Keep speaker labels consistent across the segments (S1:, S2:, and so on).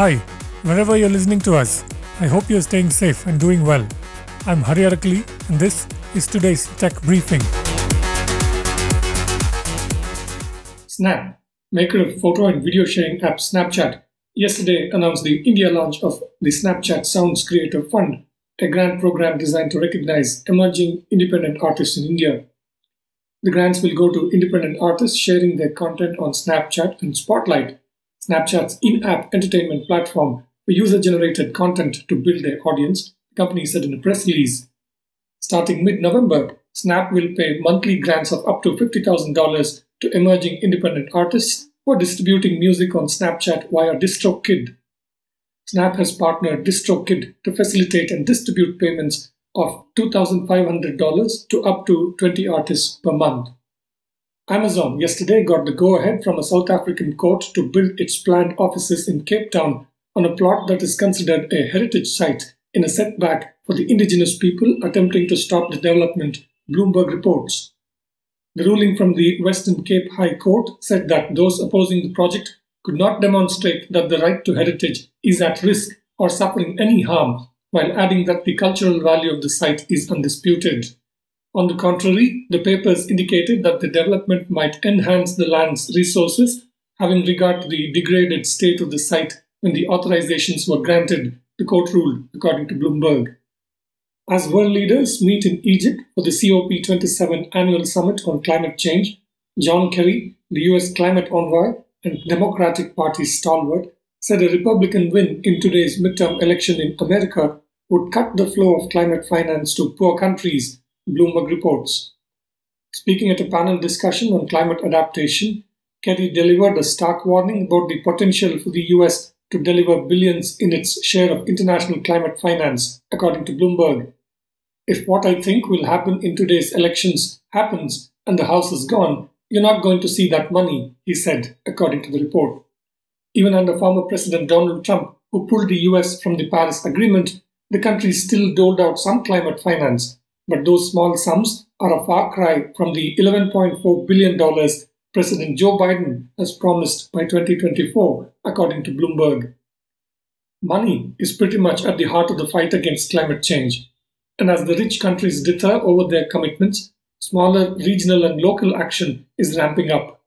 S1: Hi, wherever you're listening to us, I hope you're staying safe and doing well. I'm Hari Arakali, and this is today's tech briefing.
S2: Snap, maker of photo and video sharing app Snapchat, yesterday announced the India launch of the Snapchat Sounds Creator Fund, a grant program designed to recognize emerging independent artists in India. The grants will go to independent artists sharing their content on Snapchat and Spotlight, Snapchat's in app entertainment platform for user generated content to build their audience, the company said in a press release. Starting mid November, Snap will pay monthly grants of up to $50,000 to emerging independent artists are distributing music on Snapchat via DistroKid. Snap has partnered DistroKid to facilitate and distribute payments of $2,500 to up to 20 artists per month. Amazon yesterday got the go ahead from a South African court to build its planned offices in Cape Town on a plot that is considered a heritage site in a setback for the indigenous people attempting to stop the development, Bloomberg reports. The ruling from the Western Cape High Court said that those opposing the project could not demonstrate that the right to heritage is at risk or suffering any harm, while adding that the cultural value of the site is undisputed. On the contrary, the papers indicated that the development might enhance the land's resources, having regard to the degraded state of the site when the authorizations were granted, the court ruled, according to Bloomberg. As world leaders meet in Egypt for the COP27 annual summit on climate change, John Kerry, the US climate envoy and Democratic Party stalwart, said a Republican win in today's midterm election in America would cut the flow of climate finance to poor countries Bloomberg reports. Speaking at a panel discussion on climate adaptation, Kerry delivered a stark warning about the potential for the US to deliver billions in its share of international climate finance, according to Bloomberg. If what I think will happen in today's elections happens and the House is gone, you're not going to see that money, he said, according to the report. Even under former President Donald Trump, who pulled the US from the Paris Agreement, the country still doled out some climate finance, but those small sums are a far cry from the $11.4 billion President Joe Biden has promised by 2024, according to Bloomberg. Money is pretty much at the heart of the fight against climate change. And as the rich countries dither over their commitments, smaller regional and local action is ramping up.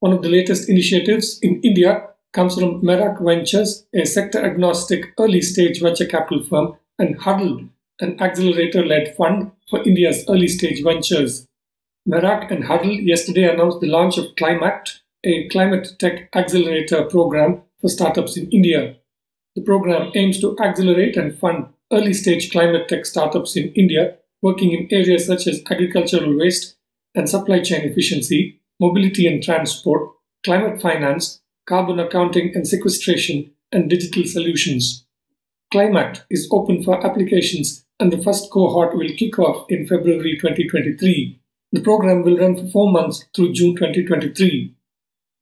S2: One of the latest initiatives in India comes from Merak Ventures, a sector agnostic early stage venture capital firm, and Huddle, an accelerator led fund for India's early stage ventures. Merak and Huddle yesterday announced the launch of Climact, a climate tech accelerator program for startups in India. The program aims to accelerate and fund early stage climate tech startups in India working in areas such as agricultural waste and supply chain efficiency, mobility and transport, climate finance, carbon accounting and sequestration, and digital solutions. Climact is open for applications and the first cohort will kick off in February 2023. The program will run for four months through June 2023.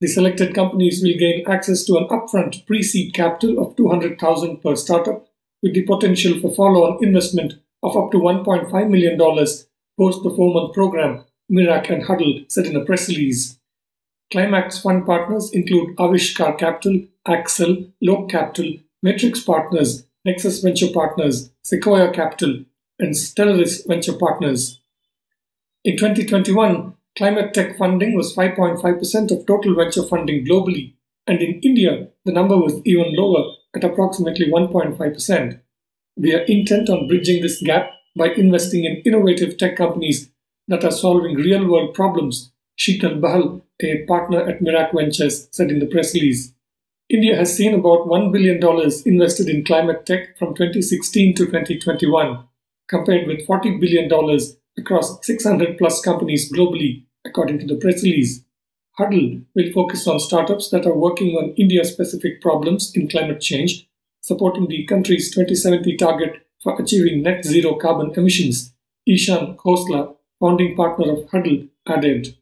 S2: The selected companies will gain access to an upfront pre-seed capital of 200,000 per startup with the potential for follow-on investment of up to $1.5 million post the four-month program, Merak and Huddle said in a press release. Climact's fund partners include Aavishkaar Capital, Accel, Lok Capital, Matrix Partners, Nexus Venture Partners, Sequoia Capital, and Stellaris Venture Partners. In 2021, climate tech funding was 5.5% of total venture funding globally, and in India, the number was even lower at approximately 1.5%. We are intent on bridging this gap by investing in innovative tech companies that are solving real world problems, Sheetal Bahl, a partner at Merak Ventures, said in the press release. India has seen about $1 billion invested in climate tech from 2016 to 2021, compared with $40 billion across 600 plus companies globally, according to the press release. Huddle will focus on startups that are working on India specific problems in climate change, supporting the country's 2070 target for achieving net zero carbon emissions. Ishan Khosla, founding partner of Huddle, added.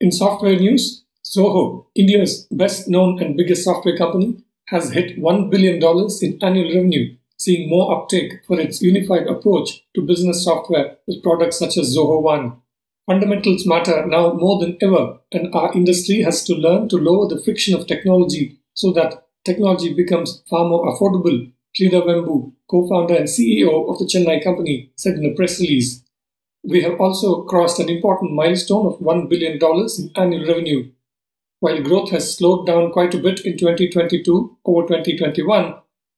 S2: In software news, Zoho, India's best known and biggest software company, has hit $1 billion in annual revenue, seeing more uptake for its unified approach to business software with products such as Zoho One. Fundamentals matter now more than ever, and our industry has to learn to lower the friction of technology so that technology becomes far more affordable, Sridhar Vembu, co-founder and CEO of the Chennai company, said in a press release. We have also crossed an important milestone of $1 billion in annual revenue. While growth has slowed down quite a bit in 2022 over 2021,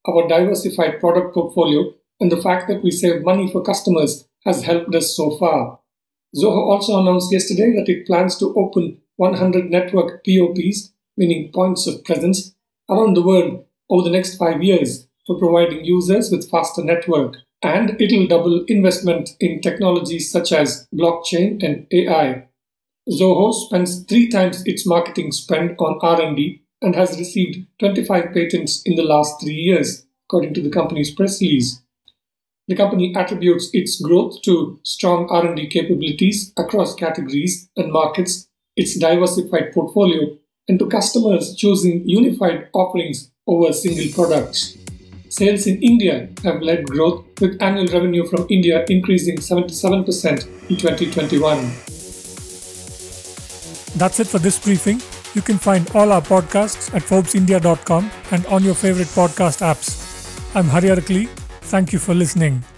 S2: our diversified product portfolio and the fact that we save money for customers has helped us so far. Zoho also announced yesterday that it plans to open 100 network POPs, meaning points of presence, around the world over the next five years for providing users with faster network. And it'll double investment in technologies such as blockchain and AI. Zoho spends three times its marketing spend on R&D and has received 25 patents in the last three years, according to the company's press release. The company attributes its growth to strong R&D capabilities across categories and markets, its diversified portfolio, and to customers choosing unified offerings over single products. Sales in India have led growth, with annual revenue from India increasing 77% in 2021.
S1: That's it for this briefing. You can find all our podcasts at ForbesIndia.com and on your favorite podcast apps. I'm Hari Arakali. Thank you for listening.